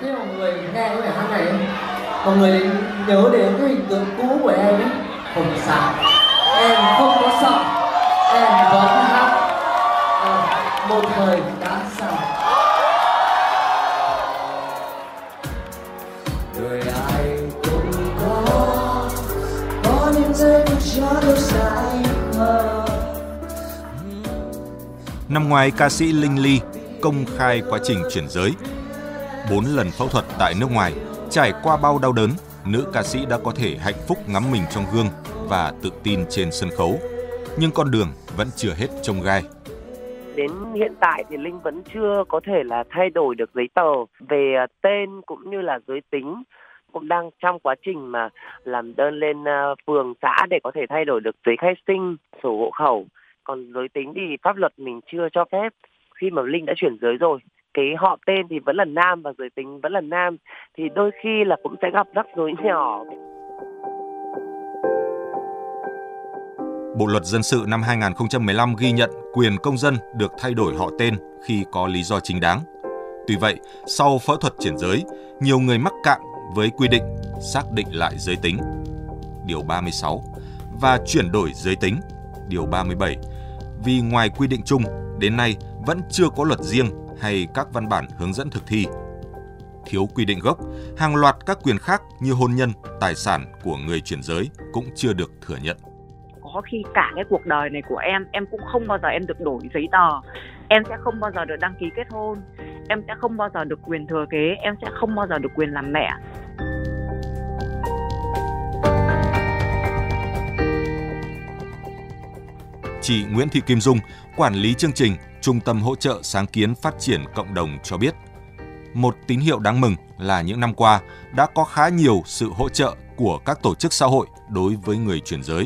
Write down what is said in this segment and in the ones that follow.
khi mà người nghe cái bài hát này mọi người nhớ đến cái hình tượng cũ của em ấy. Không sao. Em không có sợ. Em vẫn hát. À, một thời đã sao. Người ai cũng có có những giây phút cho đôi say mơ Năm ngoái, ca sĩ Linh Ly công khai quá trình chuyển giới. Bốn lần phẫu thuật tại nước ngoài, trải qua bao đau đớn, nữ ca sĩ đã có thể hạnh phúc ngắm mình trong gương và tự tin trên sân khấu. Nhưng con đường vẫn chưa hết trông gai. Đến hiện tại thì Linh vẫn chưa có thể là thay đổi được giấy tờ về à, tên cũng như là giới tính cũng đang trong quá trình mà làm đơn lên à, phường xã để có thể thay đổi được giấy khai sinh, sổ hộ khẩu. Còn giới tính thì pháp luật mình chưa cho phép khi mà Linh đã chuyển giới rồi. Cái họ tên thì vẫn là nam và giới tính vẫn là nam thì đôi khi là cũng sẽ gặp rắc rối nhỏ. Bộ luật dân sự năm 2015 ghi nhận quyền công dân được thay đổi họ tên khi có lý do chính đáng. Tuy vậy, sau phẫu thuật chuyển giới, nhiều người mắc cạn với quy định xác định lại giới tính. Điều 36 và chuyển đổi giới tính. Điều 37. Vì ngoài quy định chung, đến nay vẫn chưa có luật riêng hay các văn bản hướng dẫn thực thi. Thiếu quy định gốc, hàng loạt các quyền khác như hôn nhân, tài sản của người chuyển giới cũng chưa được thừa nhận. Có khi cả cái cuộc đời này của em em cũng không bao giờ em được đổi giấy tờ. Em sẽ không bao giờ được đăng ký kết hôn. Em sẽ không bao giờ được quyền thừa kế. Em sẽ không bao giờ được quyền làm mẹ. Chị Nguyễn Thị Kim Dung, quản lý chương trình Trung tâm hỗ trợ sáng kiến phát triển cộng đồng cho biết, một tín hiệu đáng mừng là những năm qua đã có khá nhiều sự hỗ trợ của các tổ chức xã hội đối với người chuyển giới.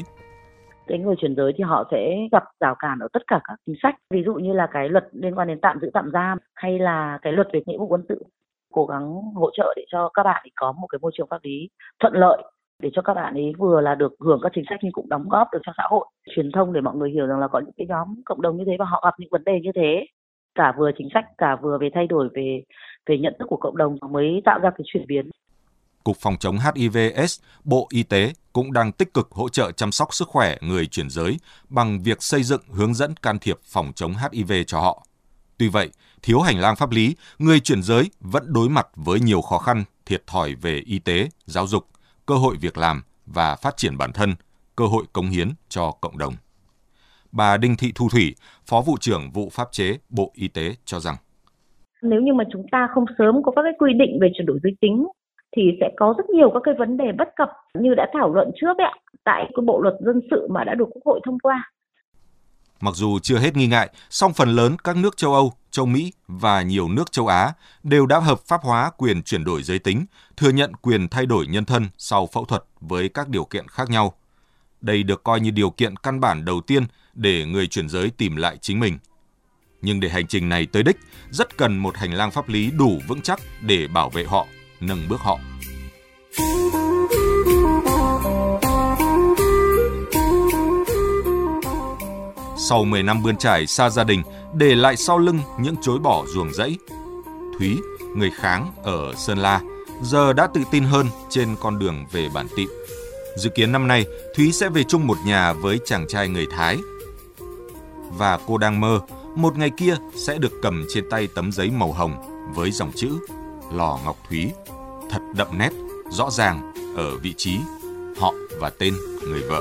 Cái người chuyển giới thì họ sẽ gặp rào cản ở tất cả các chính sách ví dụ như là cái luật liên quan đến tạm giữ tạm giam hay là cái luật về nghĩa vụ quân sự cố gắng hỗ trợ để cho các bạn có một cái môi trường pháp lý thuận lợi để cho các bạn ấy vừa là được hưởng các chính sách nhưng cũng đóng góp được cho xã hội. Truyền thông để mọi người hiểu rằng là có những cái nhóm cộng đồng như thế và họ gặp những vấn đề như thế. Cả vừa chính sách cả vừa về thay đổi về về nhận thức của cộng đồng mới tạo ra cái chuyển biến. Cục Phòng chống HIV/AIDS, Bộ Y tế cũng đang tích cực hỗ trợ chăm sóc sức khỏe người chuyển giới bằng việc xây dựng hướng dẫn can thiệp phòng chống HIV cho họ. Tuy vậy, thiếu hành lang pháp lý, người chuyển giới vẫn đối mặt với nhiều khó khăn, thiệt thòi về y tế, giáo dục, cơ hội việc làm và phát triển bản thân, cơ hội cống hiến cho cộng đồng. Bà Đinh Thị Thu Thủy, Phó vụ trưởng vụ pháp chế Bộ Y tế cho rằng nếu như mà chúng ta không sớm có các cái quy định về chuyển đổi giới tính thì sẽ có rất nhiều các cái vấn đề bất cập như đã thảo luận trước ấy, tại cái bộ luật dân sự mà đã được Quốc hội thông qua. Mặc dù chưa hết nghi ngại, song phần lớn các nước châu Âu, châu Mỹ và nhiều nước châu Á đều đã hợp pháp hóa quyền chuyển đổi giới tính, thừa nhận quyền thay đổi nhân thân sau phẫu thuật với các điều kiện khác nhau. Đây được coi như điều kiện căn bản đầu tiên để người chuyển giới tìm lại chính mình. Nhưng để hành trình này tới đích, rất cần một hành lang pháp lý đủ vững chắc để bảo vệ họ nâng bước họ. Sau 10 năm bươn trải xa gia đình, để lại sau lưng những chối bỏ ruồng rẫy, Thúy, người kháng ở Sơn La, giờ đã tự tin hơn trên con đường về bản tịnh. Dự kiến năm nay, Thúy sẽ về chung một nhà với chàng trai người Thái. Và cô đang mơ, một ngày kia sẽ được cầm trên tay tấm giấy màu hồng với dòng chữ Lò Ngọc Thúy thật đậm nét, rõ ràng ở vị trí họ và tên người vợ.